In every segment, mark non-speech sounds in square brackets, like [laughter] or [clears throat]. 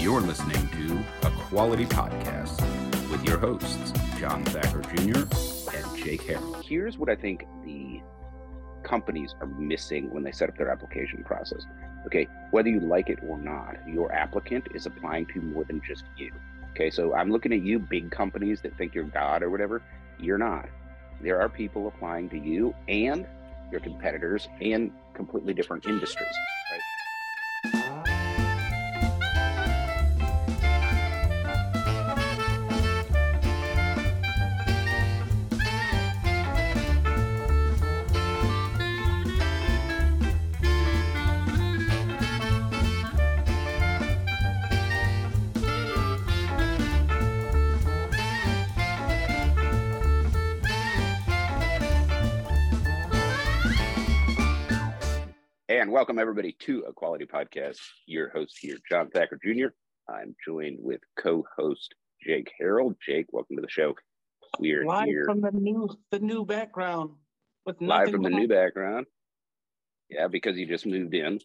You're listening to a quality podcast with your hosts, John Thacker Jr. and Jake Harrell. Here's what I think the companies are missing when they set up their application process. Okay, whether you like it or not, your applicant is applying to more than just you. Okay, so I'm looking at you, big companies that think you're God or whatever. You're not. There are people applying to you and your competitors and completely different industries. Right? And welcome everybody to a quality podcast. Your host here, John Thacker Jr. I'm joined with co-host Jake Harrell. Jake, welcome to the show. We're live here from the new the new background with live from the new background. Yeah, because you just moved in.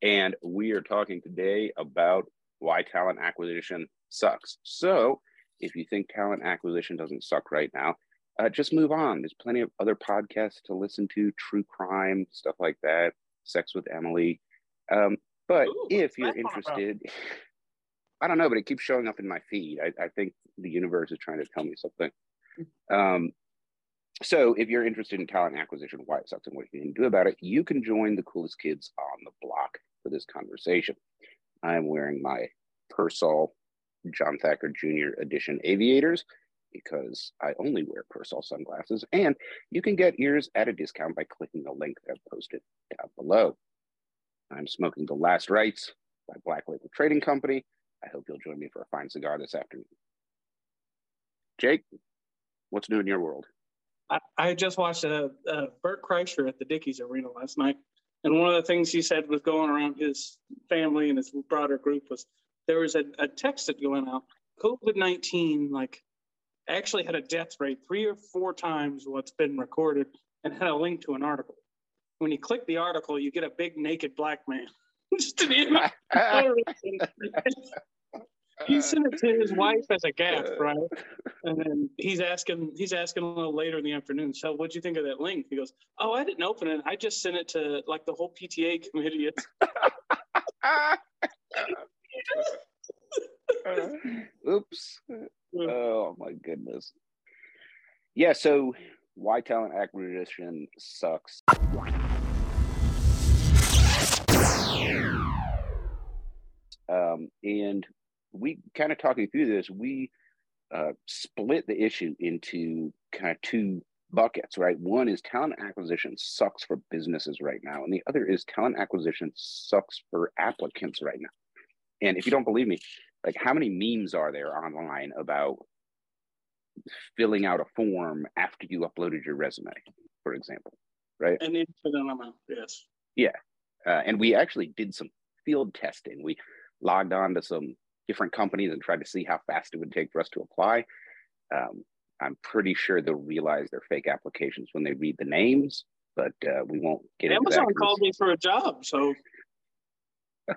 And we are talking today about why talent acquisition sucks. So, if you think talent acquisition doesn't suck right now, uh, just move on. There's plenty of other podcasts to listen to, true crime, stuff like that, sex with Emily. Um, but Ooh, if you're that all about? interested, [laughs] I don't know, but it keeps showing up in my feed. I, I think the universe is trying to tell me something. Um, so if you're interested in talent acquisition, why it sucks and what you can do about it, you can join the coolest kids on the block for this conversation. I'm wearing my Persol John Thacker Jr. edition aviators because I only wear Persol sunglasses, and you can get yours at a discount by clicking the link that I've posted down below. I'm smoking the Last Rites by Black Label Trading Company. I hope you'll join me for a fine cigar this afternoon. Jake, what's new in your world? I, I just watched a, a Bert Kreischer at the Dickies Arena last night, and one of the things he said was going around his family and his broader group was there was a, a text that went out. COVID nineteen like actually had a death rate three or four times what's been recorded, and had a link to an article. When you click the article, you get a big naked black man. [laughs] Just an [laughs] he sent it to his wife as a gaff, right? And then he's asking, he's asking a little later in the afternoon. So, what'd you think of that link? He goes, "Oh, I didn't open it. I just sent it to like the whole PTA committee." [laughs] It's, Oops. Oh my goodness. Yeah, so why talent acquisition sucks. Um, and we kind of talking through this, we uh, split the issue into kind of two buckets, right? One is talent acquisition sucks for businesses right now, and the other is talent acquisition sucks for applicants right now. And if you don't believe me, like how many memes are there online about filling out a form after you uploaded your resume, for example, right? an infinite amount, yes. Uh, and we actually did some field testing. We logged on to some different companies and tried to see how fast it would take for us to apply. Um, I'm pretty sure they'll realize they're fake applications when they read the names, but uh, we won't get into that. Amazon called me for a job, so [laughs]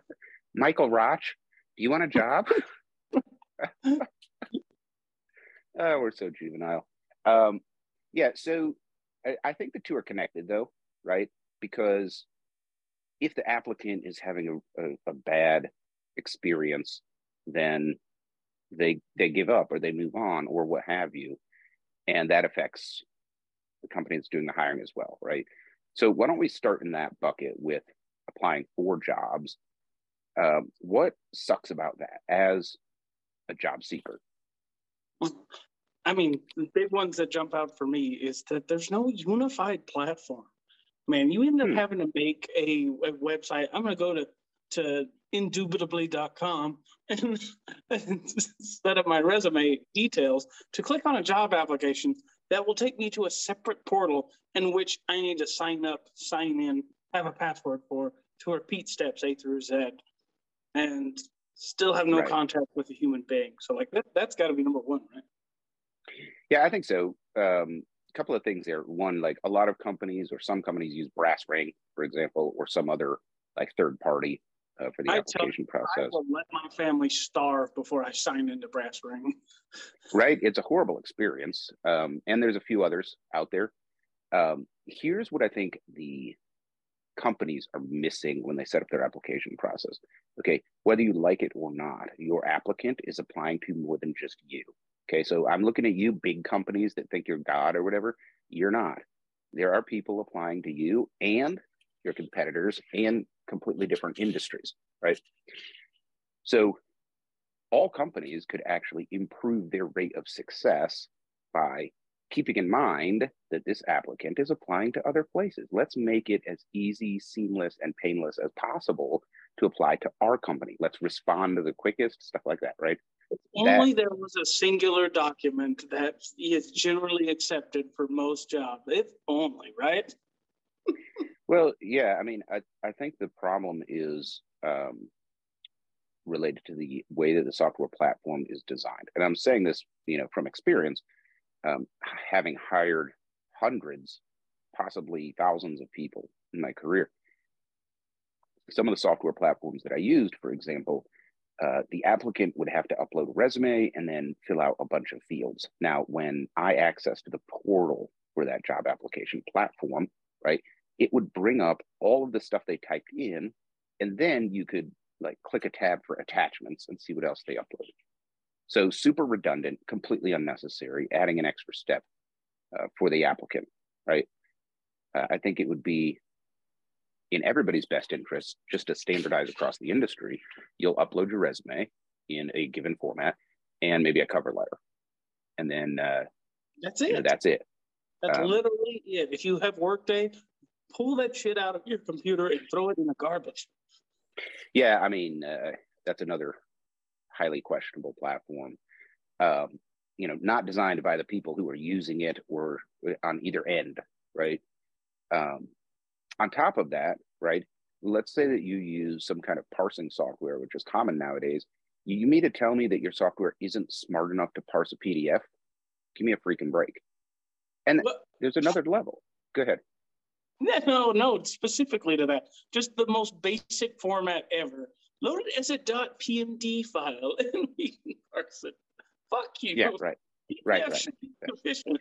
Michael Roch, you want a job? [laughs] oh, we're so juvenile. Um, yeah, so I, I think the two are connected though, right? Because if the applicant is having a, a, a bad experience, then they they give up or they move on or what have you. And that affects the company that's doing the hiring as well, right? So why don't we start in that bucket with applying for jobs um, what sucks about that as a job seeker? I mean, the big ones that jump out for me is that there's no unified platform. Man, you end up Hmm. having to make a, a website. I'm going to go to to indubitably.com and, [laughs] and set up my resume details to click on a job application that will take me to a separate portal in which I need to sign up, sign in, have a password for to repeat steps A through Z, and still have no Right. contact with a human being. So like that, that's got to be number one, right? Yeah, I think so. Um, a couple of things there. One, like a lot of companies or some companies use BrassRing, for example, or some other like third party uh, for the I application tell, process. I will let my family starve before I sign into BrassRing. [laughs] right, it's a horrible experience, um, and there's a few others out there. Um, here's what I think the companies are missing when they set up their application process. Okay, whether you like it or not, your applicant is applying to more than just you. Okay, so I'm looking at you, big companies that think you're God or whatever. You're not. There are people applying to you and your competitors and completely different industries, right? So all companies could actually improve their rate of success by keeping in mind that this applicant is applying to other places. Let's make it as easy, seamless, and painless as possible to apply to our company. Let's respond to the quickest, stuff like that, right? If only that, there was a singular document that is generally accepted for most jobs. If only, right? [laughs] well, yeah. I mean, I, I think the problem is um, related to the way that the software platform is designed. And I'm saying this, you know, from experience, um, having hired hundreds, possibly thousands of people in my career. Some of the software platforms that I used, for example, uh, the applicant would have to upload a resume and then fill out a bunch of fields. Now, when I accessed the portal for that job application platform, right, it would bring up all of the stuff they typed in, and then you could like click a tab for attachments and see what else they uploaded. So super redundant, completely unnecessary, adding an extra step uh, for the applicant, right? Uh, I think it would be in everybody's best interest just to standardize across the industry. You'll upload your resume in a given format and maybe a cover letter, and then uh, that's it. You know, that's it. That's um, literally it. If you have Workday, pull that shit out of your computer and throw it in the garbage. Yeah, I mean uh, that's another highly questionable platform. Um, you know, not designed by the people who are using it or on either end, right? Um, on top of that, right? Let's say that you use some kind of parsing software, which is common nowadays. You, you mean to tell me that your software isn't smart enough to parse a PDF? Give me a freaking break. And well, there's another level. Go ahead. [laughs] No, no, specifically to that. Just the most basic format ever. Load it as a .pmd file and we can parse it. Fuck you. Yeah, right. Right, right. Efficient.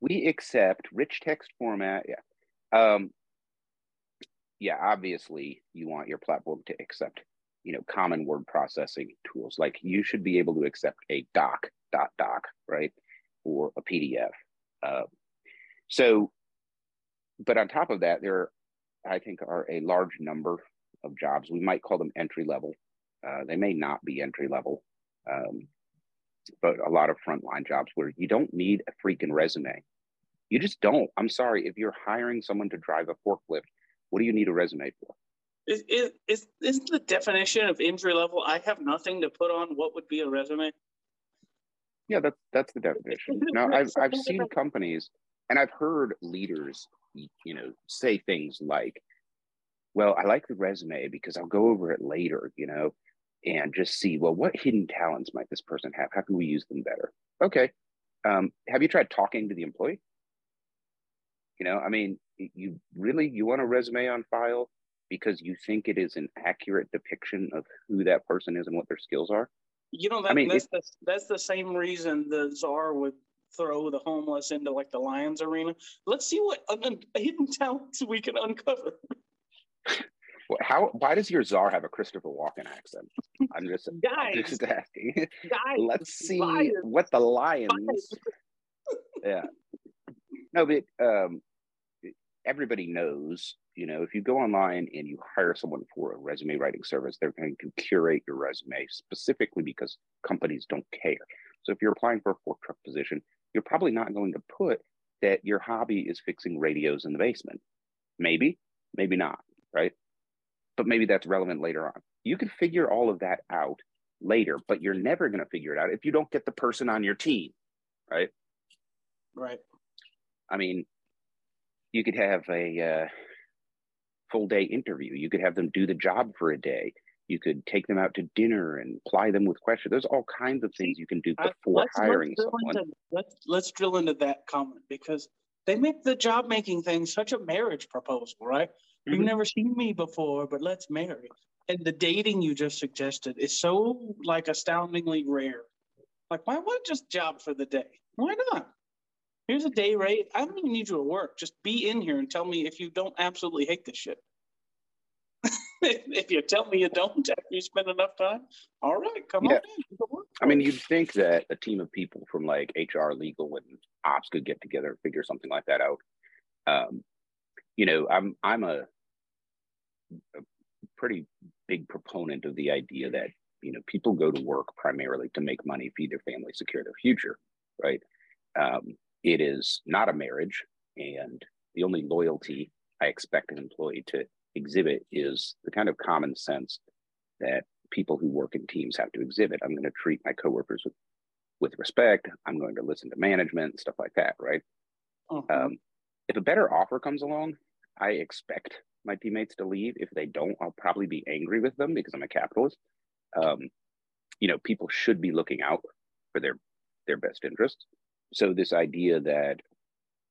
We accept rich text format. Yeah. Um, yeah, obviously you want your platform to accept, you know, common word processing tools. Like you should be able to accept a doc dot doc, right, or a PDF. Uh, so, but on top of that, there, I think, are a large number of jobs. We might call them entry level. Uh, they may not be entry level, um, but a lot of frontline jobs where you don't need a freaking resume. You just don't. I'm sorry. If you're hiring someone to drive a forklift, what do you need a resume for? Is, is, is, isn't the definition of entry level, I have nothing to put on what would be a resume? Yeah, that's, that's the definition. [laughs] Now, I've, I've seen companies and I've heard leaders, you know, say things like, well, I like the resume because I'll go over it later, you know, and just see, well, what hidden talents might this person have? How can we use them better? Okay. Um, have you tried talking to the employee? You know, I mean, you really you want a resume on file because you think it is an accurate depiction of who that person is and what their skills are. You know, that, I mean, that's, the, that's the same reason the czar would throw the homeless into like the Lions arena. Let's see what un- hidden talents we can uncover. How? Why does your czar have a Christopher Walken accent? I'm just, guys, I'm just asking. Guys, Let's see lions. what the lions. yeah. No, but um, everybody knows, you know, if you go online and you hire someone for a resume writing service, they're going to curate your resume specifically because companies don't care. So if you're applying for a fork truck position, you're probably not going to put that your hobby is fixing radios in the basement. Maybe, maybe not, right? But maybe that's relevant later on. You can figure all of that out later, but you're never going to figure it out if you don't get the person on your team, right? Right. I mean, you could have a uh, full day interview. You could have them do the job for a day. You could take them out to dinner and ply them with questions. There's all kinds of things you can do before let's, hiring let's someone. Into, let's let's drill into that comment because they make the job making thing such a marriage proposal, right? You've mm-hmm. never seen me before, but let's marry. And the dating you just suggested is so like astoundingly rare. Like, why would just job for the day? Why not? Here's a day rate. I don't even need you to work. Just be in here and tell me if you don't absolutely hate this shit. [laughs] if you tell me you don't after you spend enough time, all right, come yeah. on in. I mean, you'd think that a team of people from like HR, legal, and ops could get together and figure something like that out. Um, you know, I'm I'm a, a pretty big proponent of the idea that you know people go to work primarily to make money, feed their family, secure their future, right? Um, it is not a marriage, and the only loyalty I expect an employee to exhibit is the kind of common sense that people who work in teams have to exhibit. I'm going to treat my coworkers with, with respect. I'm going to listen to management, and stuff like that, right? Uh-huh. Um, if a better offer comes along, I expect my teammates to leave. If they don't, I'll probably be angry with them because I'm a capitalist. Um, you know, people should be looking out for their their best interests. So this idea that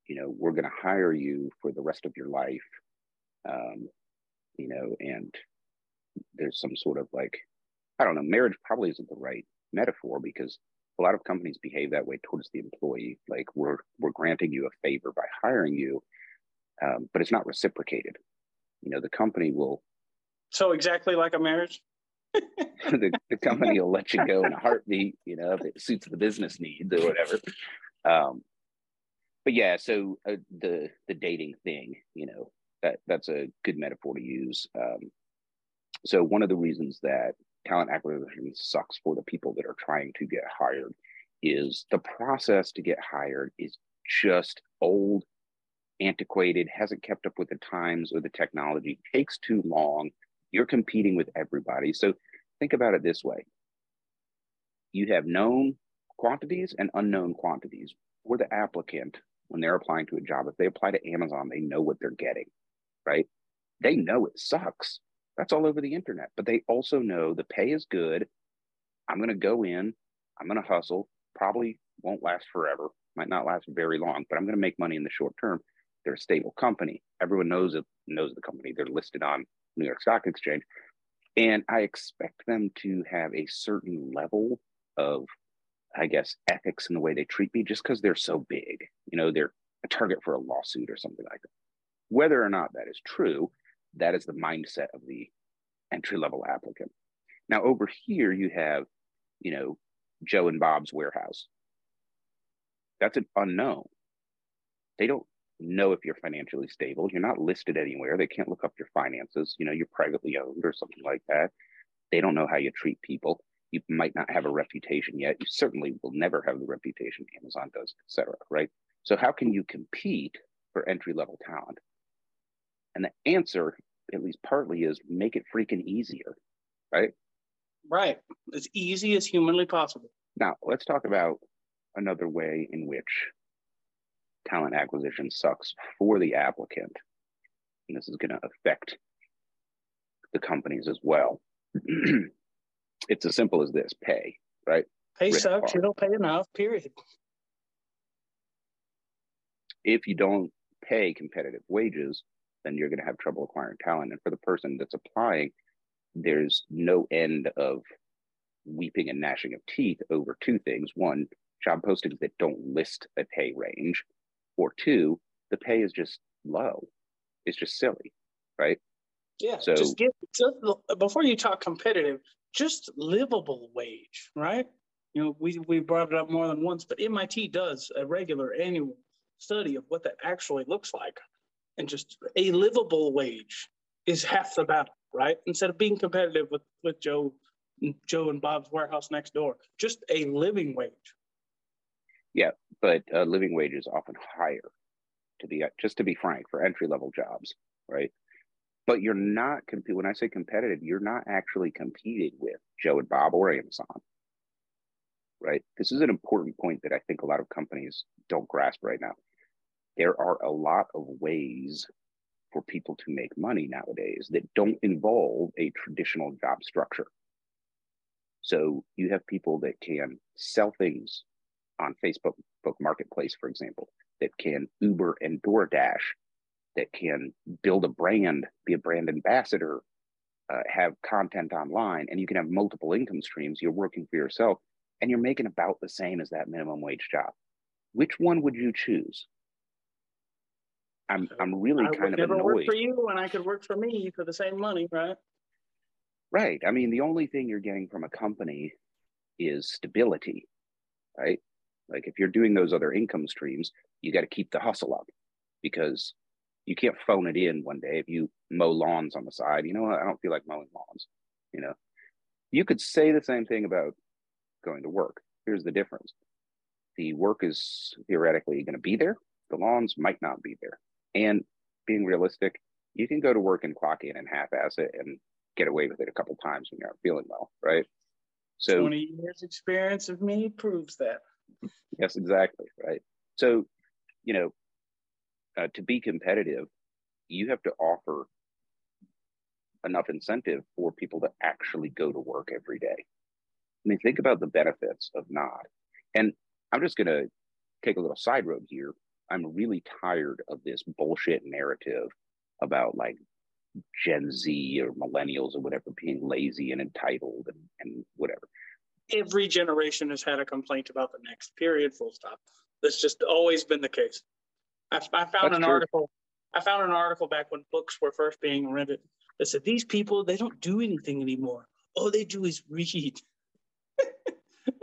you know we're going to hire you for the rest of your life um, you know, and there's some sort of like, I don't know, marriage probably isn't the right metaphor because a lot of companies behave that way towards the employee. Like we're we're granting you a favor by hiring you, um, but it's not reciprocated. You know, the company will. So exactly like a marriage. [laughs] the, the company will let you go in a heartbeat. You know, if it suits the business needs or whatever. Um, but yeah, so uh, the the dating thing, you know, that that's a good metaphor to use. Um, so one of the reasons that talent acquisition sucks for the people that are trying to get hired is the process to get hired is just old, antiquated, hasn't kept up with the times or the technology, takes too long. You're competing with everybody. So think about it this way. You have known quantities and unknown quantities for the applicant when they're applying to a job. If they apply to Amazon, they know what they're getting right? They know it sucks. That's all over the internet, but they also know the pay is good. I'm going to go in, I'm going to hustle, probably won't last forever, might not last very long, but I'm going to make money in the short term. They're a stable company. Everyone knows it, knows the company. They're listed on New York Stock Exchange. And I expect them to have a certain level of, I guess, ethics in the way they treat me just because they're so big. You know, they're a target for a lawsuit or something like that. Whether or not that is true, that is the mindset of the entry level applicant. Now, over here, you have, you know, Joe and Bob's warehouse. That's an unknown. They don't know if you're financially stable. You're not listed anywhere. They can't look up your finances. You know, you're privately owned or something like that. They don't know how you treat people. You might not have a reputation yet. You certainly will never have the reputation Amazon does, et cetera, right? So how can you compete for entry level talent? And the answer, at least partly, is make it freaking easier, right? Right. As easy as humanly possible. Now, let's talk about another way in which talent acquisition sucks for the applicant. And this is going to affect the companies as well. [clears throat] it's as simple as this pay, right? Pay Risk sucks. You don't pay enough, period. If you don't pay competitive wages, then you're going to have trouble acquiring talent. And for the person that's applying, there's no end of weeping and gnashing of teeth over two things. One, job postings that don't list a pay range, or two, the pay is just low. It's just silly, right? Yeah. So just get just, before you talk competitive, just livable wage, right? You know, we we brought it up more than once, but MIT does a regular annual study of what that actually looks like and just a livable wage is half the battle, right? Instead of being competitive with with Joe, Joe and Bob's warehouse next door, just a living wage. Yeah, but uh, living wage is often higher. To be just to be frank, for entry level jobs, right? But you're not competing. When I say competitive, you're not actually competing with Joe and Bob or Amazon, right? This is an important point that I think a lot of companies don't grasp right now there are a lot of ways for people to make money nowadays that don't involve a traditional job structure. So you have people that can sell things on Facebook Marketplace, for example, that can Uber and DoorDash that can build a brand, be a brand ambassador, uh, have content online, and you can have multiple income streams. You're working for yourself and you're making about the same as that minimum wage job. Which one would you choose? I'm I'm really I kind of never annoyed. work for you and I could work for me for the same money, right? Right. I mean, the only thing you're getting from a company is stability, right? Like if you're doing those other income streams, you got to keep the hustle up because you can't phone it in one day if you mow lawns on the side. You know? I don't feel like mowing lawns. You know, you could say the same thing about going to work. Here's the difference the work is theoretically going to be there, the lawns might not be there. And being realistic, you can go to work and clock in and half ass it and get away with it a couple times when you're not feeling well, right? So 20 years experience of me proves that. Yes, exactly. Right. So, you know, uh, to be competitive, you have to offer enough incentive for people to actually go to work every day. I mean, think about the benefits of not. And I'm just going to take a little side road here. I'm really tired of this bullshit narrative about like Gen Z or millennials or whatever being lazy and entitled and, and whatever. Every generation has had a complaint about the next period, full stop. That's just always been the case. I, I found That's an true. article. I found an article back when books were first being rented that said these people they don't do anything anymore. All they do is read. [laughs]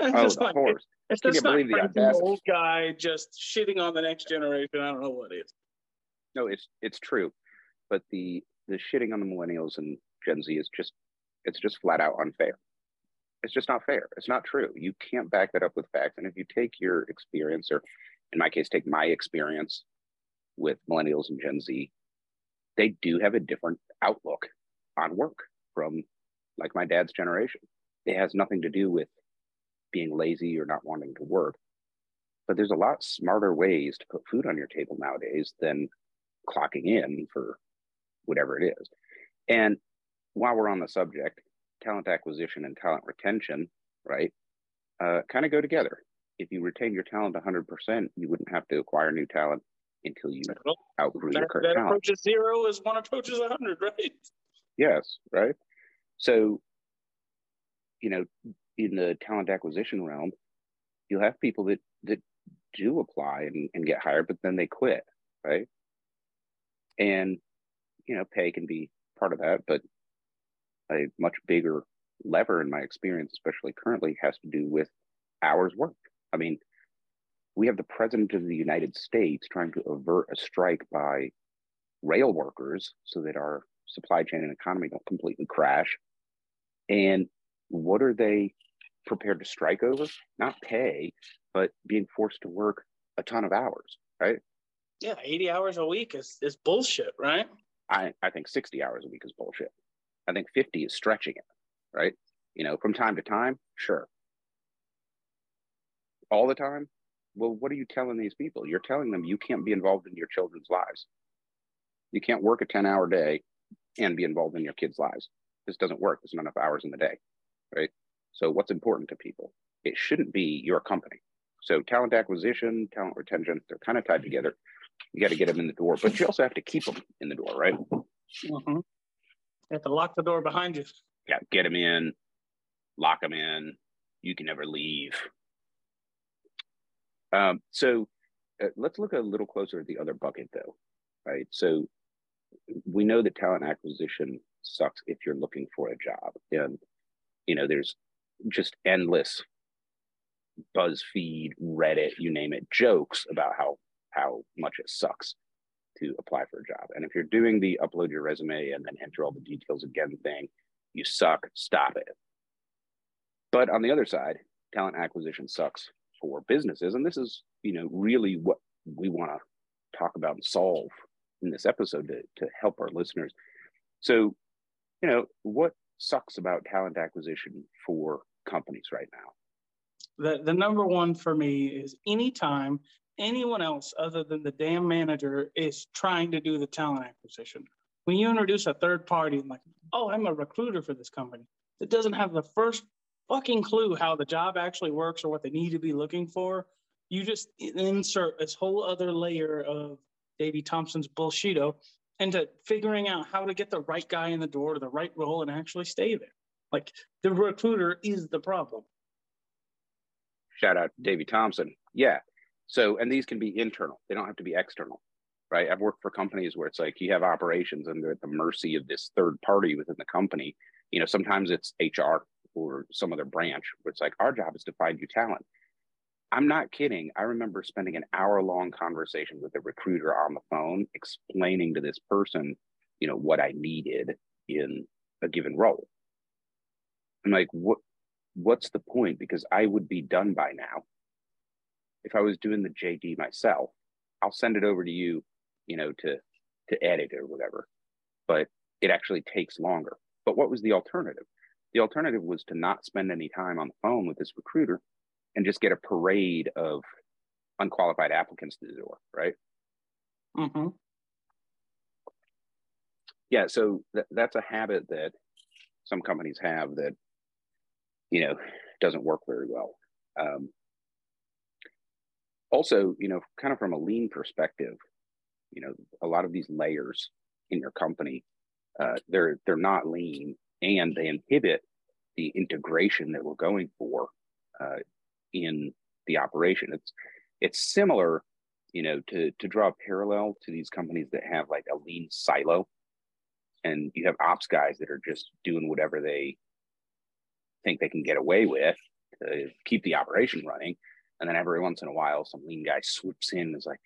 Oh, just of like, course. It's just not believe the audacity? old guy just shitting on the next generation. I don't know what it is. No, it's it's true, but the the shitting on the millennials and Gen Z is just it's just flat out unfair. It's just not fair. It's not true. You can't back that up with facts. And if you take your experience, or in my case, take my experience with millennials and Gen Z, they do have a different outlook on work from like my dad's generation. It has nothing to do with being lazy or not wanting to work. But there's a lot smarter ways to put food on your table nowadays than clocking in for whatever it is. And while we're on the subject, talent acquisition and talent retention, right, uh, kind of go together. If you retain your talent 100%, you wouldn't have to acquire new talent until you Well, outgrew your that, current that talent. approaches zero as one approaches a hundred, right? Yes, right. So, you know, in the talent acquisition realm, you'll have people that that do apply and, and get hired, but then they quit, right? And you know, pay can be part of that, but a much bigger lever in my experience, especially currently, has to do with hours worked. I mean, we have the president of the United States trying to avert a strike by rail workers so that our supply chain and economy don't completely crash. And what are they prepared to strike over? Not pay, but being forced to work a ton of hours, right? Yeah, 80 hours a week is, is bullshit, right? I, I think 60 hours a week is bullshit. I think 50 is stretching it, right? You know, from time to time, sure. All the time? Well, what are you telling these people? You're telling them you can't be involved in your children's lives. You can't work a 10 hour day and be involved in your kids' lives. This doesn't work. There's not enough hours in the day, right? So, what's important to people? It shouldn't be your company. So, talent acquisition, talent retention, they're kind of tied together. You got to get them in the door, but you also have to keep them in the door, right? Mm-hmm. You have to lock the door behind you. Yeah, get them in, lock them in. You can never leave. Um, so uh, let's look a little closer at the other bucket, though, right? So we know that talent acquisition sucks if you're looking for a job, and you know there's just endless BuzzFeed, Reddit, you name it, jokes about how how much it sucks to apply for a job. And if you're doing the upload your resume and then enter all the details again thing, you suck, stop it. But on the other side, talent acquisition sucks for businesses. And this is, you know, really what we want to talk about and solve in this episode to, to help our listeners. So, you know, what sucks about talent acquisition for companies right now? The, the number one for me is anytime anyone else other than the damn manager is trying to do the talent acquisition. When you introduce a third party, like, oh, I'm a recruiter for this company, that doesn't have the first fucking clue how the job actually works or what they need to be looking for, you just insert this whole other layer of Davy Thompson's bullshito into figuring out how to get the right guy in the door to the right role and actually stay there. Like the recruiter is the problem. Shout out to Davey Thompson. Yeah. So, and these can be internal, they don't have to be external, right? I've worked for companies where it's like you have operations and they're at the mercy of this third party within the company. You know, sometimes it's HR or some other branch where it's like our job is to find you talent. I'm not kidding. I remember spending an hour long conversation with a recruiter on the phone explaining to this person, you know, what I needed in a given role. I'm like, what what's the point? Because I would be done by now. If I was doing the JD myself, I'll send it over to you, you know, to to edit or whatever. But it actually takes longer. But what was the alternative? The alternative was to not spend any time on the phone with this recruiter and just get a parade of unqualified applicants to the door, right? Mm-hmm. Yeah, so th- that's a habit that some companies have that you know doesn't work very well. Um, also, you know, kind of from a lean perspective, you know, a lot of these layers in your company, uh, they're they're not lean and they inhibit the integration that we're going for uh, in the operation. It's it's similar, you know, to to draw a parallel to these companies that have like a lean silo, and you have ops guys that are just doing whatever they think they can get away with to keep the operation running, and then every once in a while, some lean guy swoops in and is like,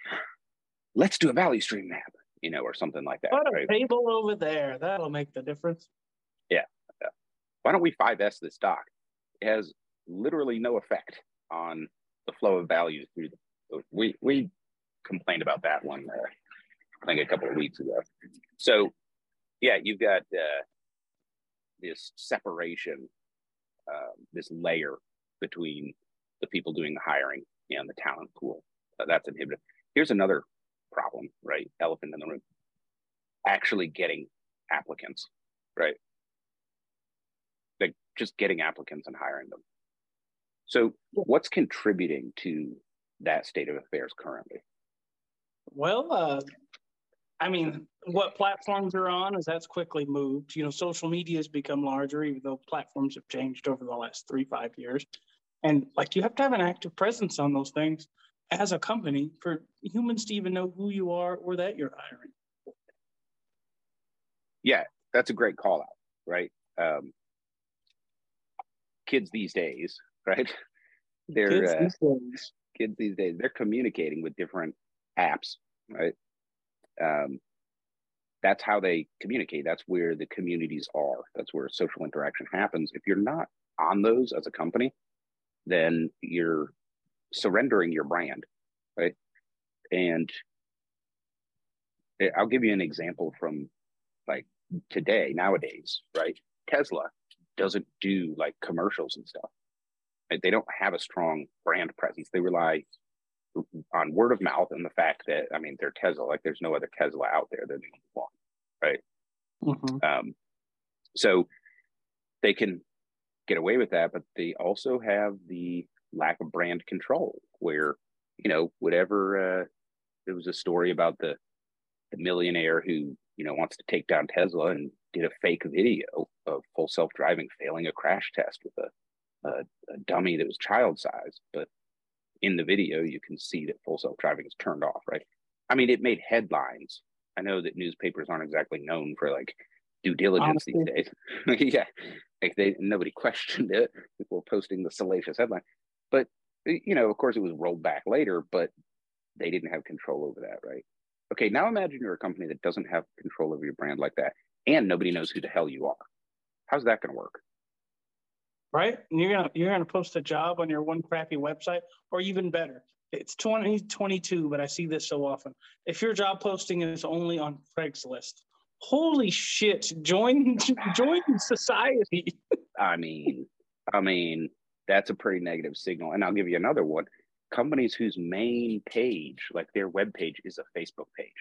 "Let's do a value stream map," you know, or something like that. Put a right? table over there. That'll make the difference. Yeah. yeah. Why don't we 5S this doc? It has literally no effect on the flow of values through the, we we complained about that one uh, I think a couple of weeks ago. So yeah, you've got uh, this separation, uh, this layer between the people doing the hiring and the talent pool. Uh, that's inhibited. Here's another problem, right? Elephant in the room. Actually getting applicants, right? Like just getting applicants and hiring them. So, what's contributing to that state of affairs currently? Well, uh, I mean, what platforms are on is that's quickly moved. You know, social media has become larger, even though platforms have changed over the last three, five years. And like you have to have an active presence on those things as a company for humans to even know who you are or that you're hiring. Yeah, that's a great call out, right? Um, kids these days right? They're kids, uh, these days. kids these days. They're communicating with different apps, right? Um, that's how they communicate. That's where the communities are. That's where social interaction happens. If you're not on those as a company, then you're surrendering your brand, right? And I'll give you an example from like today, nowadays, right? Tesla doesn't do like commercials and stuff. They don't have a strong brand presence. They rely on word of mouth and the fact that I mean they're Tesla. Like there's no other Tesla out there. They're the only one, right? Mm-hmm. Um, so they can get away with that, but they also have the lack of brand control, where you know whatever. Uh, there was a story about the the millionaire who you know wants to take down Tesla and did a fake video of full self driving failing a crash test with a a, a dummy that was child size, but in the video you can see that full self driving is turned off, right? I mean, it made headlines. I know that newspapers aren't exactly known for like due diligence Honestly. these days. [laughs] yeah, like they nobody [laughs] questioned it before posting the salacious headline, but you know, of course, it was rolled back later, but they didn't have control over that, right? Okay, now imagine you're a company that doesn't have control over your brand like that, and nobody knows who the hell you are. How's that going to work? right? And you're gonna you're gonna post a job on your one crappy website, or even better, it's 2022, but I see this so often. If your job posting is only on Craigslist, holy shit, join [laughs] join society. I mean, I mean, that's a pretty negative signal. And I'll give you another one. Companies whose main page, like their web page, is a Facebook page.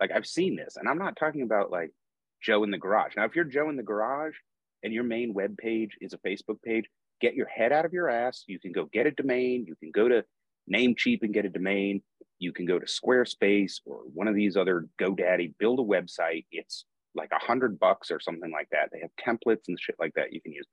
Like I've seen this, and I'm not talking about like Joe in the garage. Now, if you're Joe in the garage, and your main web page is a Facebook page, get your head out of your ass. You can go get a domain. You can go to Namecheap and get a domain. You can go to Squarespace or one of these other GoDaddy, build a website. It's like a hundred bucks or something like that. They have templates and shit like that you can use.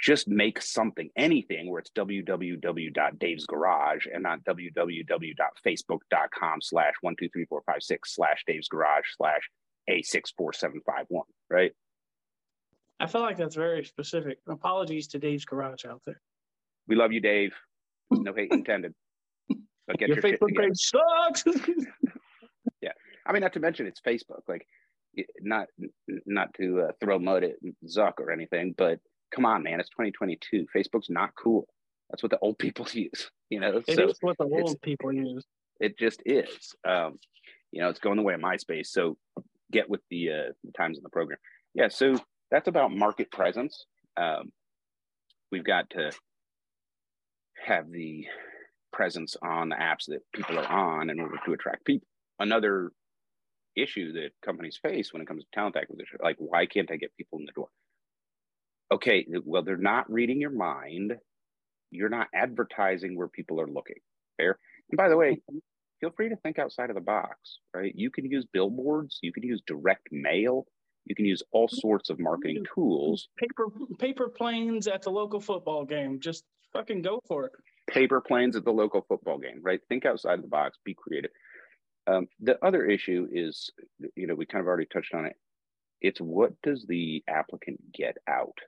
Just make something, anything where it's www.dave's garage and not www.facebook.com slash one, two, three, four, five, six slash Dave's garage slash a six, four, seven, five, one, right? I feel like that's very specific. Apologies to Dave's garage out there. We love you, Dave. No hate intended. Get your, your Facebook page sucks. [laughs] yeah, I mean, not to mention it's Facebook. Like, not not to uh, throw mud at Zuck or anything, but come on, man, it's 2022. Facebook's not cool. That's what the old [laughs] people use. You know, it so is what the old people use. It just is. Um, you know, it's going the way of MySpace. So get with the, uh, the times in the program. Yeah. So that's about market presence. Um, we've got to have the presence on the apps that people are on in order to attract people. Another issue that companies face when it comes to talent acquisition, like why can't I get people in the door? Okay, well, they're not reading your mind. You're not advertising where people are looking. Fair. And by the way, mm-hmm. feel free to think outside of the box, right? You can use billboards, you can use direct mail, you can use all mm-hmm. sorts of marketing tools. Paper paper planes at the local football game. Just fucking go for it paper planes at the local football game, right? Think outside the box, be creative. Um, the other issue is, you know, we kind of already touched on it. It's what does the applicant get out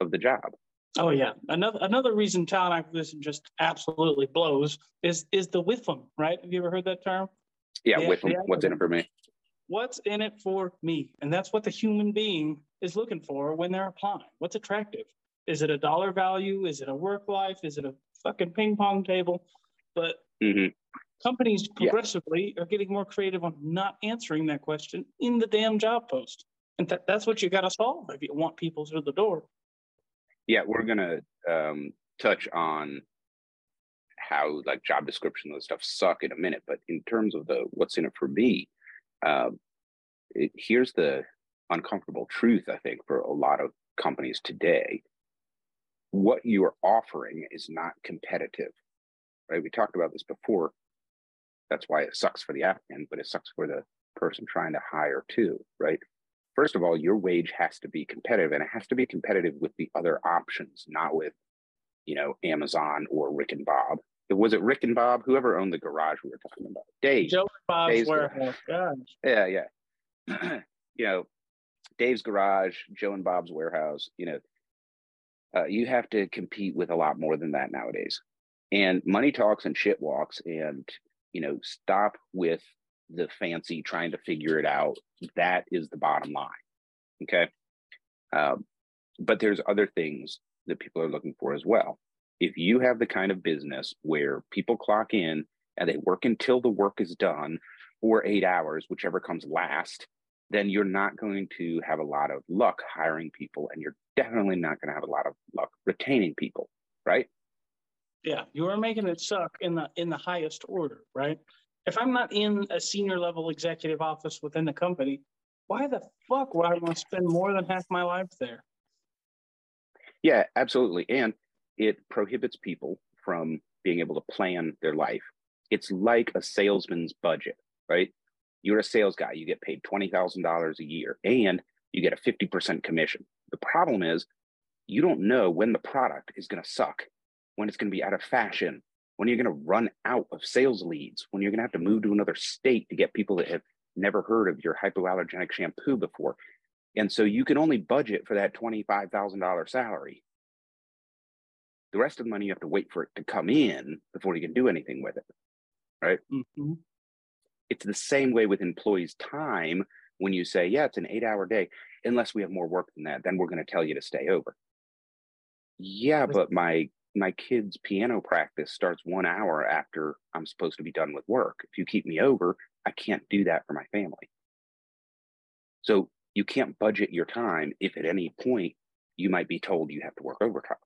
of the job? Oh yeah, another another reason talent acquisition just absolutely blows is is the WIFM, right? Have you ever heard that term? Yeah, yeah WIFM. What's in it for me? What's in it for me? And that's what the human being is looking for when they're applying. What's attractive? Is it a dollar value? Is it a work life? Is it a fucking ping pong table? But mm-hmm. companies progressively yeah. are getting more creative on not answering that question in the damn job post. And th- that's what you got to solve if you want people through the door. Yeah, we're going to um, touch on how like job description and stuff suck in a minute. But in terms of the what's in it for me, um, it, here's the uncomfortable truth, I think, for a lot of companies today what you are offering is not competitive, right? We talked about this before. That's why it sucks for the applicant, but it sucks for the person trying to hire too, right? First of all, your wage has to be competitive and it has to be competitive with the other options, not with, you know, Amazon or Rick and Bob. Was it Rick and Bob? Whoever owned the garage we were talking about? Dave. Joe Bob's Dave's warehouse. Yeah, yeah. [clears throat] you know, Dave's garage, Joe and Bob's warehouse, you know, uh, you have to compete with a lot more than that nowadays. And money talks and shit walks, and you know, stop with the fancy trying to figure it out. That is the bottom line. Okay. Um, but there's other things that people are looking for as well. If you have the kind of business where people clock in and they work until the work is done or eight hours, whichever comes last, then you're not going to have a lot of luck hiring people and you're definitely not going to have a lot of luck retaining people, right? Yeah, you are making it suck in the in the highest order, right? If I'm not in a senior level executive office within the company, why the fuck would I want to spend more than half my life there? Yeah, absolutely. And it prohibits people from being able to plan their life. It's like a salesman's budget, right? You're a sales guy, you get paid $20,000 a year and you get a 50% commission. The problem is you don't know when the product is going to suck, when it's going to be out of fashion, when you're going to run out of sales leads, when you're going to have to move to another state to get people that have never heard of your hypoallergenic shampoo before. And so you can only budget for that $25,000 salary. The rest of the money, you have to wait for it to come in before you can do anything with it. Right. Mm-hmm. It's the same way with employees' time when you say, yeah, it's an eight hour day unless we have more work than that, then we're going to tell you to stay over. Yeah, but my my kid's piano practice starts one hour after I'm supposed to be done with work. If you keep me over, I can't do that for my family. So you can't budget your time if at any point you might be told you have to work overtime.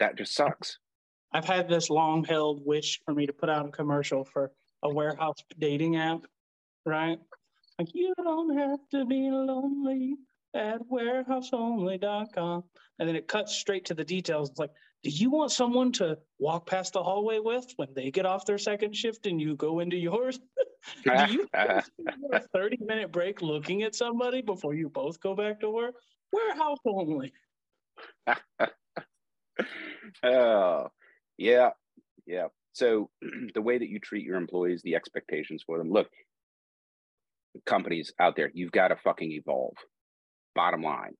That just sucks. I've had this long held wish for me to put out a commercial for a warehouse dating app, right? Like, you don't have to be lonely. at warehouseonly.com. And then it cuts straight to the details. It's like, do you want someone to walk past the hallway with when they get off their second shift and you go into yours? [laughs] do you [laughs] a 30 minute break looking at somebody before you both go back to work? Warehouse only. [laughs] oh, yeah. Yeah. So [clears throat] the way that you treat your employees, the expectations for them. Look, companies out there, you've got to fucking evolve. Bottom line,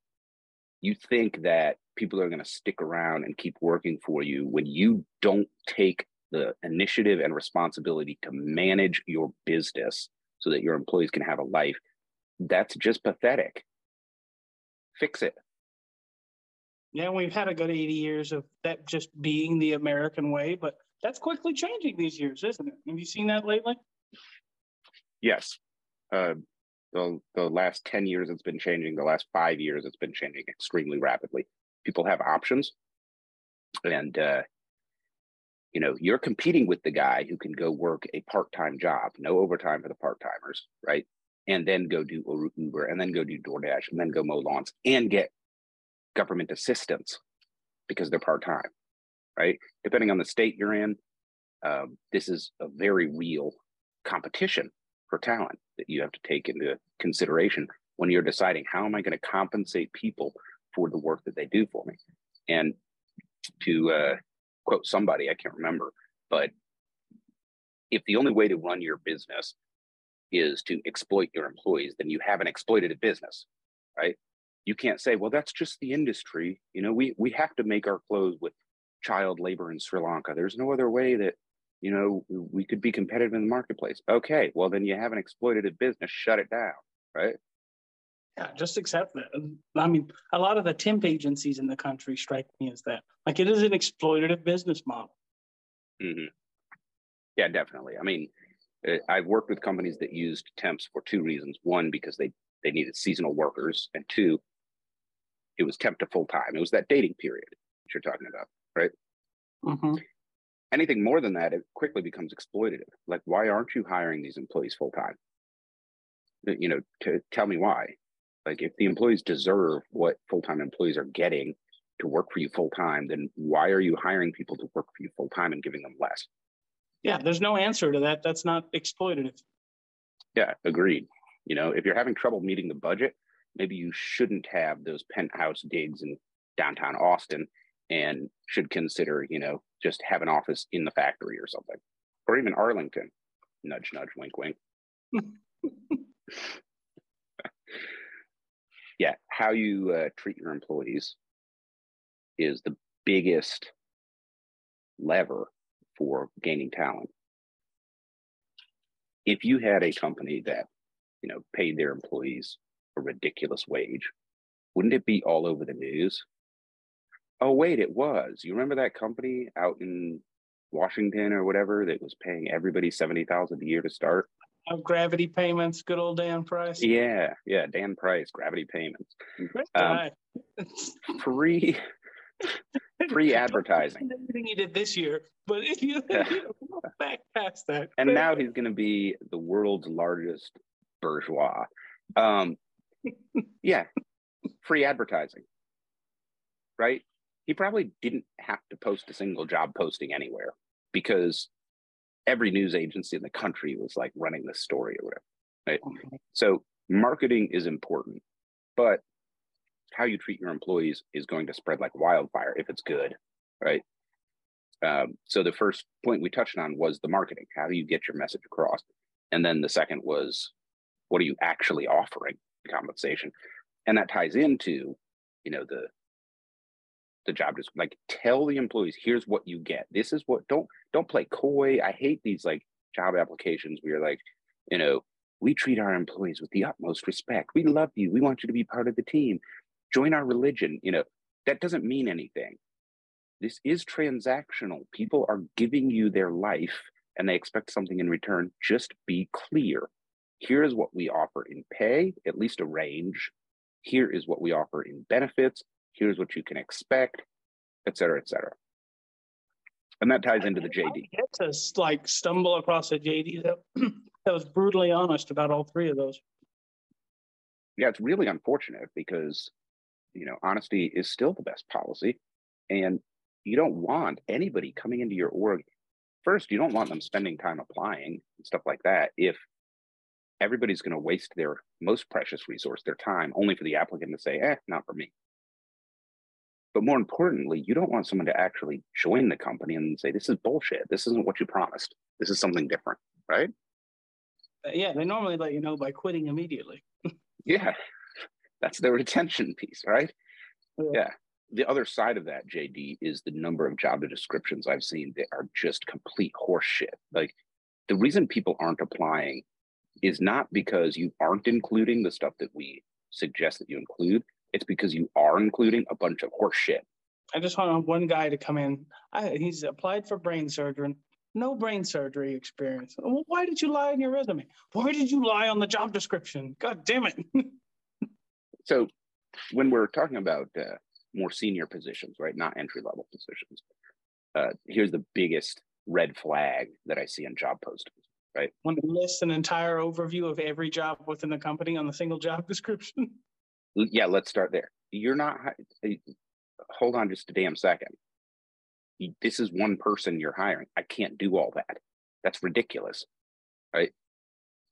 you think that people are going to stick around and keep working for you when you don't take the initiative and responsibility to manage your business so that your employees can have a life. That's just pathetic. Fix it. Yeah, we've had a good 80 years of that just being the American way, but that's quickly changing these years, isn't it? Have you seen that lately? Yes. Uh, the, the last 10 years it's been changing. The last five years it's been changing extremely rapidly. People have options. And, uh, you know, you're competing with the guy who can go work a part time job, no overtime for the part timers, right? And then go do Uber and then go do DoorDash and then go mow lawns and get government assistance because they're part time, right? Depending on the state you're in, um, this is a very real competition for talent that you have to take into consideration when you're deciding how am I going to compensate people for the work that they do for me. And to uh, quote somebody, I can't remember, but if the only way to run your business is to exploit your employees, then you have an exploitative business, right? You can't say, well, that's just the industry. You know, we we have to make our clothes with child labor in Sri Lanka. There's no other way that you know, we could be competitive in the marketplace. Okay, well then you have an exploitative business, shut it down, right? Yeah, just accept that. I mean, a lot of the temp agencies in the country strike me as that. Like it is an exploitative business model. Mm-hmm. Yeah, definitely. I mean, uh, I've worked with companies that used temps for two reasons. One, because they they needed seasonal workers, and two, it was temp to full time. It was that dating period that you're talking about, right? Mm-hmm anything more than that, it quickly becomes exploitative. Like, why aren't you hiring these employees full time? Uh, you know, to tell me why. Like, if the employees deserve what full time employees are getting to work for you full time, then why are you hiring people to work for you full time and giving them less? Yeah, there's no answer to that. That's not exploitative. Yeah, agreed. You know, if you're having trouble meeting the budget, maybe you shouldn't have those penthouse digs in downtown Austin and should consider, you know, just have an office in the factory or something, or even Arlington. Nudge, nudge, wink, wink. [laughs] yeah, how you uh, treat your employees is the biggest lever for gaining talent. If you had a company that, you know, paid their employees a ridiculous wage, wouldn't it be all over the news? Oh wait, it was. You remember that company out in Washington or whatever that was paying everybody seventy thousand a year to start? Gravity payments, good old Dan Price. Yeah, yeah, Dan Price, gravity payments. Um, [laughs] free free advertising. Everything he did this year, but [laughs] if you, you know, back past that. And now he's going to be the world's largest bourgeois. Um, yeah, free advertising, right? He probably didn't have to post a single job posting anywhere because every news agency in the country was like running this story or whatever. Right. Okay. So marketing is important, but how you treat your employees is going to spread like wildfire if it's good. Right. Um, so the first point we touched on was the marketing. How do you get your message across? And then the second was what are you actually offering compensation? And that ties into, you know, the the job description. Like tell the employees, here's what you get. This is what don't don't play coy. I hate these like job applications where you're like, you know, we treat our employees with the utmost respect. We love you. We want you to be part of the team. Join our religion. You know, that doesn't mean anything. This is transactional. People are giving you their life and they expect something in return. Just be clear. Here is what we offer in pay, at least a range. Here is what we offer in benefits here's what you can expect, et cetera, et cetera. And that ties into the JD. Get to like stumble across a JD that, [clears throat] that was brutally honest about all three of those. yeah, it's really unfortunate because, you know, honesty is still the best policy. And you don't want anybody coming into your org. First, you don't want them spending time applying and stuff like that if everybody's going to waste their most precious resource, their time, only for the applicant to say, eh, not for me. But more importantly, you don't want someone to actually join the company and say, this is bullshit. This isn't what you promised. This is something different, right? Uh, yeah, they normally let you know by quitting immediately. yeah, [laughs] that's the retention piece, right? Yeah. yeah. The other side of that, JD, is the number of job descriptions I've seen that are just complete horseshit. Like the reason people aren't applying is not because you aren't including the stuff that we suggest that you include. It's because you are including a bunch of horse shit. I just want one guy to come in. I, he's applied for brain surgery, no brain surgery experience. Well, why did you lie on your resume? Why did you lie on the job description? God damn it. [laughs] so, when we're talking about uh, more senior positions, right, not entry level positions, uh, here's the biggest red flag that I see in job postings, right? Want to list an entire overview of every job within the company on the single job description? [laughs] yeah, let's start there. You're not, hold on just a damn second. This is one person you're hiring. I can't do all that. That's ridiculous. Right.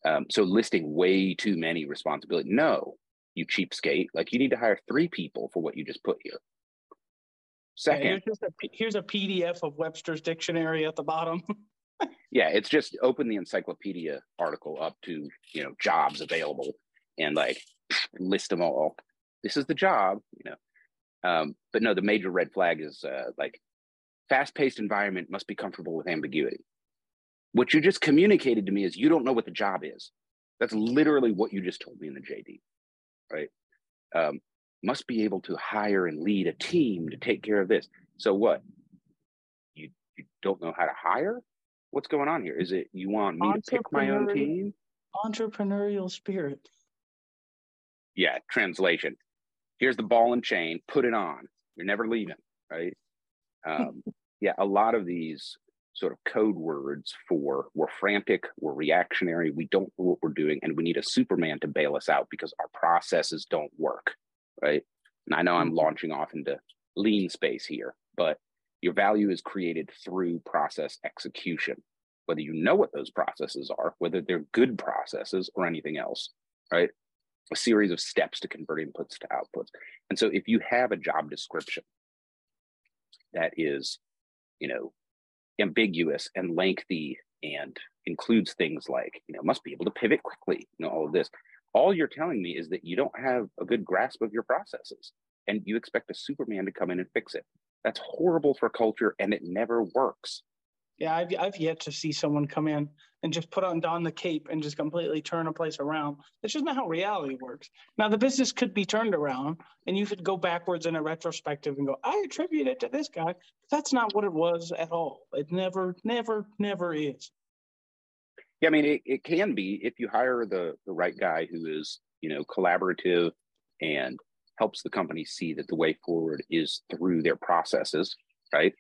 Um, so listing way too many responsibilities. No, you cheapskate. Like you need to hire three people for what you just put here. Second, yeah, here's, a, here's a PDF of Webster's dictionary at the bottom. [laughs] yeah, it's just open the encyclopedia article up to you know jobs available and like list them all. This is the job, you know. Um, but no, the major red flag is uh, like fast-paced environment must be comfortable with ambiguity. What you just communicated to me is you don't know what the job is. That's literally what you just told me in the JD, right? Um, must be able to hire and lead a team to take care of this. So what? You you don't know how to hire? What's going on here? Is it you want me to pick my own team? Entrepreneurial spirit yeah, translation. Here's the ball and chain, put it on. You're never leaving, right? Um, [laughs] yeah, a lot of these sort of code words for we're frantic, we're reactionary, we don't know what we're doing, and we need a Superman to bail us out because our processes don't work, right? And I know I'm mm-hmm. launching off into lean space here, but your value is created through process execution, whether you know what those processes are, whether they're good processes or anything else, right? A series of steps to convert inputs to outputs. And so if you have a job description that is, you know, ambiguous and lengthy and includes things like, you know, must be able to pivot quickly, you know, all of this, all you're telling me is that you don't have a good grasp of your processes and you expect a Superman to come in and fix it. That's horrible for culture and it never works. Yeah, I've, I've yet to see someone come in and just put on don the cape and just completely turn a place around. That's just not how reality works. Now the business could be turned around, and you could go backwards in a retrospective and go, I attribute it to this guy. That's not what it was at all. It never, never, never is. Yeah, I mean, it, it can be if you hire the the right guy who is, you know, collaborative and helps the company see that the way forward is through their processes, right?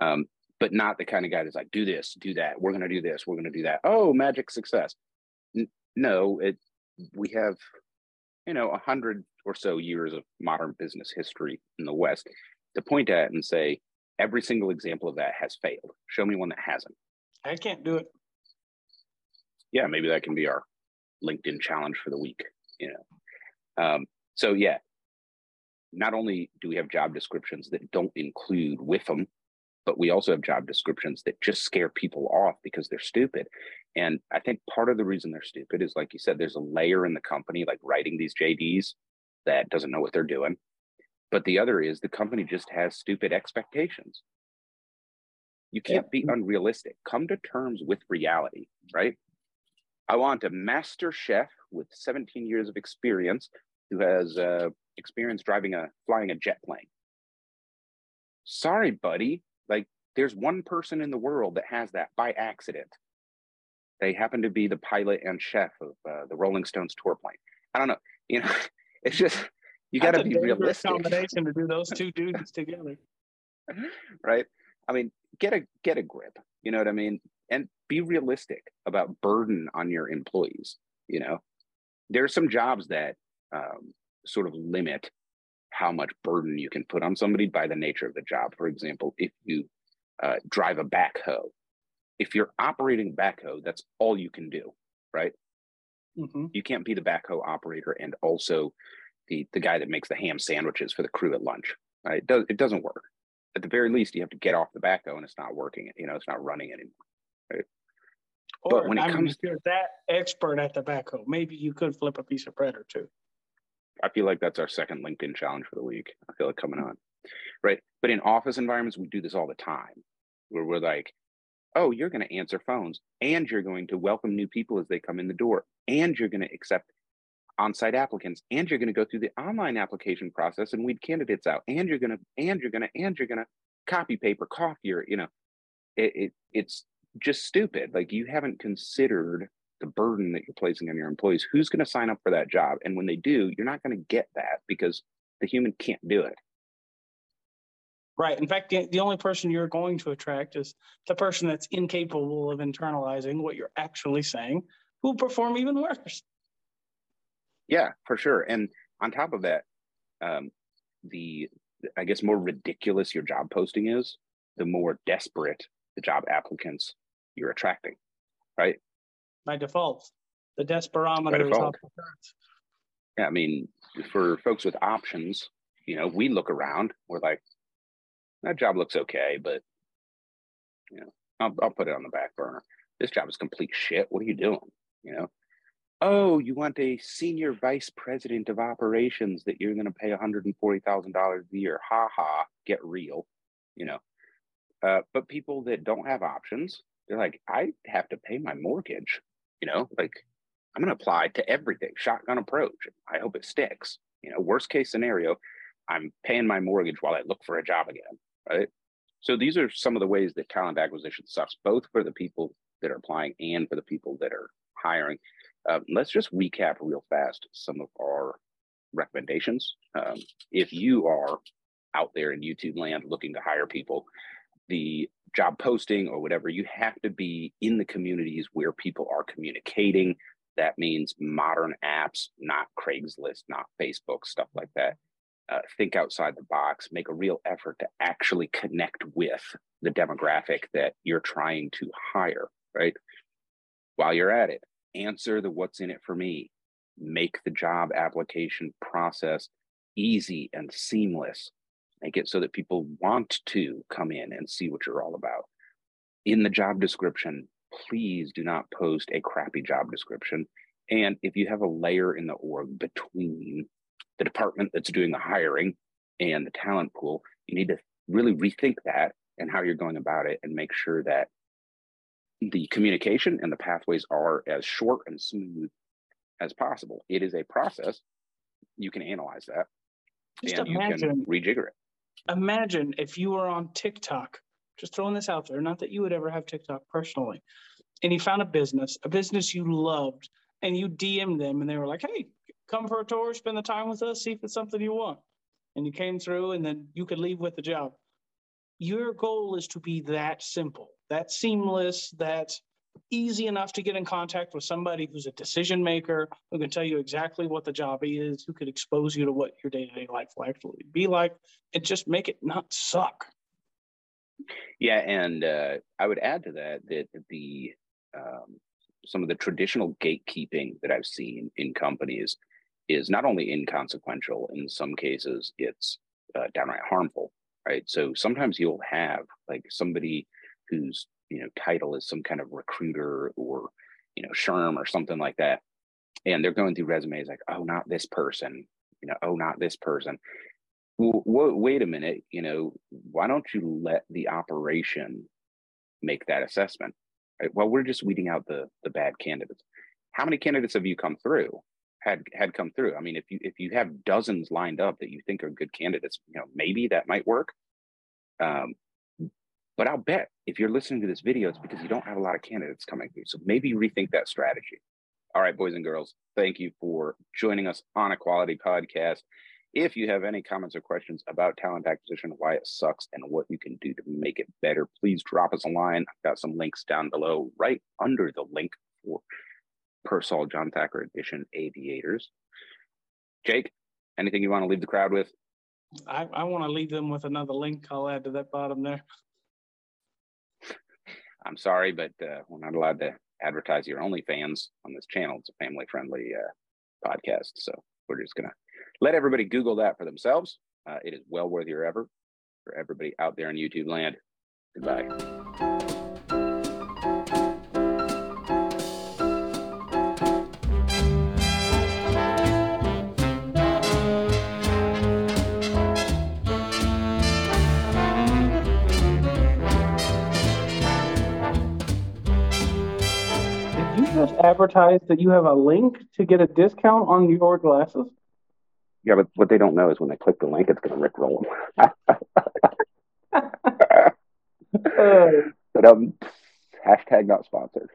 Um, but not the kind of guy that's like, do this, do that. We're going to do this. We're going to do that. Oh, magic success. N- no, it. We have, you know, a hundred or so years of modern business history in the West to point at and say every single example of that has failed. Show me one that hasn't. I can't do it. Yeah, maybe that can be our LinkedIn challenge for the week. You know, um, so yeah. Not only do we have job descriptions that don't include with them but we also have job descriptions that just scare people off because they're stupid. And I think part of the reason they're stupid is, like you said, there's a layer in the company, like writing these JDs, that doesn't know what they're doing. But the other is the company just has stupid expectations. You can't be unrealistic. Come to terms with reality, right? I want a master chef with 17 years of experience who has uh, experience driving a flying a jet plane. Sorry, buddy, like there's one person in the world that has that by accident. They happen to be the pilot and chef of uh, the Rolling Stones tour plane. I don't know. You know, [laughs] it's just you got to be realistic. Combination to do those [laughs] two dudes together. right. I mean, get a get a grip. You know what I mean? And be realistic about burden on your employees. You know, there are some jobs that um, sort of limit how much burden you can put on somebody by the nature of the job. For example, if you uh, drive a backhoe, if you're operating backhoe, that's all you can do, right? Mm-hmm. You can't be the backhoe operator and also the the guy that makes the ham sandwiches for the crew at lunch. Right? It does it doesn't work. At the very least, you have to get off the backhoe and it's not working. You know, it's not running anymore. Right? Or but when it I comes, mean, if you're that expert at the backhoe, maybe you could flip a piece of bread or two. I feel like that's our second LinkedIn challenge for the week. I feel like coming on, right? But in office environments, we do this all the time, where we're like, "Oh, you're going to answer phones, and you're going to welcome new people as they come in the door, and you're going to accept on-site applicants, and you're going to go through the online application process and weed candidates out, and you're going to, and you're going to, and you're going to copy paper, coffee, or you know, it, it it's just stupid. Like you haven't considered the burden that you're placing on your employees. Who's going to sign up for that job? And when they do, you're not going to get that because the human can't do it. Right. In fact, the, the only person you're going to attract is the person that's incapable of internalizing what you're actually saying, who will perform even worse. Yeah, for sure. And on top of that, um, the I guess more ridiculous your job posting is, the more desperate the job applicants you're attracting, right? By default, the desperometer is off the charts. Yeah, I mean, for folks with options, you know, we look around, we're like, that job looks okay, but you know, I'll, I'll put it on the back burner. This job is complete shit. What are you doing? You know, oh, you want a senior vice president of operations that you're going to pay $140,000 a year. Ha ha, get real, you know. Uh, but people that don't have options, they're like, I have to pay my mortgage, you know, like I'm going to apply to everything, shotgun approach. I hope it sticks. You know, worst case scenario, I'm paying my mortgage while I look for a job again, right? So these are some of the ways that talent acquisition sucks, both for the people that are applying and for the people that are hiring. Uh, let's just recap real fast some of our recommendations. Um, if you are out there in YouTube land looking to hire people, the job posting or whatever, you have to be in the communities where people are communicating. That means modern apps, not Craigslist, not Facebook, stuff like that. Uh, think outside the box, make a real effort to actually connect with the demographic that you're trying to hire, right? While you're at it, answer the what's in it for me, make the job application process easy and seamless, make it so that people want to come in and see what you're all about. In the job description, please do not post a crappy job description. And if you have a layer in the org between the department that's doing the hiring and the talent pool, you need to really rethink that and how you're going about it and make sure that the communication and the pathways are as short and smooth as possible. It is a process. You can analyze that Just and imagine, you can rejigger it. Imagine if you were on TikTok, just throwing this out there, not that you would ever have TikTok personally, and you found a business, a business you loved, and you DM'd them and they were like, hey, come for a tour, spend the time with us, see if it's something you want. And you came through and then you could leave with the job. Your goal is to be that simple that seamless, that easy enough to get in contact with somebody who's a decision maker, who can tell you exactly what the job is, who could expose you to what your day to day life will actually be like, and just make it not suck. Yeah, and uh, I would add to that that the um, some of the traditional gatekeeping that I've seen in companies is not only inconsequential. In some cases, it's uh, downright harmful. Right. So sometimes you'll have like somebody whose you know title is some kind of recruiter or you know SHRM or something like that, and they're going through resumes like, oh, not this person, you know, oh, not this person. Well, wait a minute, you know, why don't you let the operation make that assessment? Right? Well, we're just weeding out the the bad candidates. How many candidates have you come through? Had had come through. I mean, if you if you have dozens lined up that you think are good candidates, you know, maybe that might work. Um, but I'll bet if you're listening to this video, it's because you don't have a lot of candidates coming through. So maybe rethink that strategy. All right, boys and girls, thank you for joining us on Equality Podcast. If you have any comments or questions about talent acquisition, why it sucks, and what you can do to make it better, please drop us a line. I've got some links down below, right under the link for Persol John Thacker Edition Aviators. Jake, anything you want to leave the crowd with? I, I want to leave them with another link I'll add to that bottom there. I'm sorry, but uh, we're not allowed to advertise your OnlyFans on this channel. It's a family friendly uh, podcast. So we're just going to let everybody Google that for themselves. Uh, it is well worth your effort for everybody out there in YouTube land. Goodbye. Advertise that you have a link to get a discount on your glasses? Yeah, but what they don't know is when they click the link, it's going to rickroll them. [laughs] [laughs] But um, hashtag not sponsored.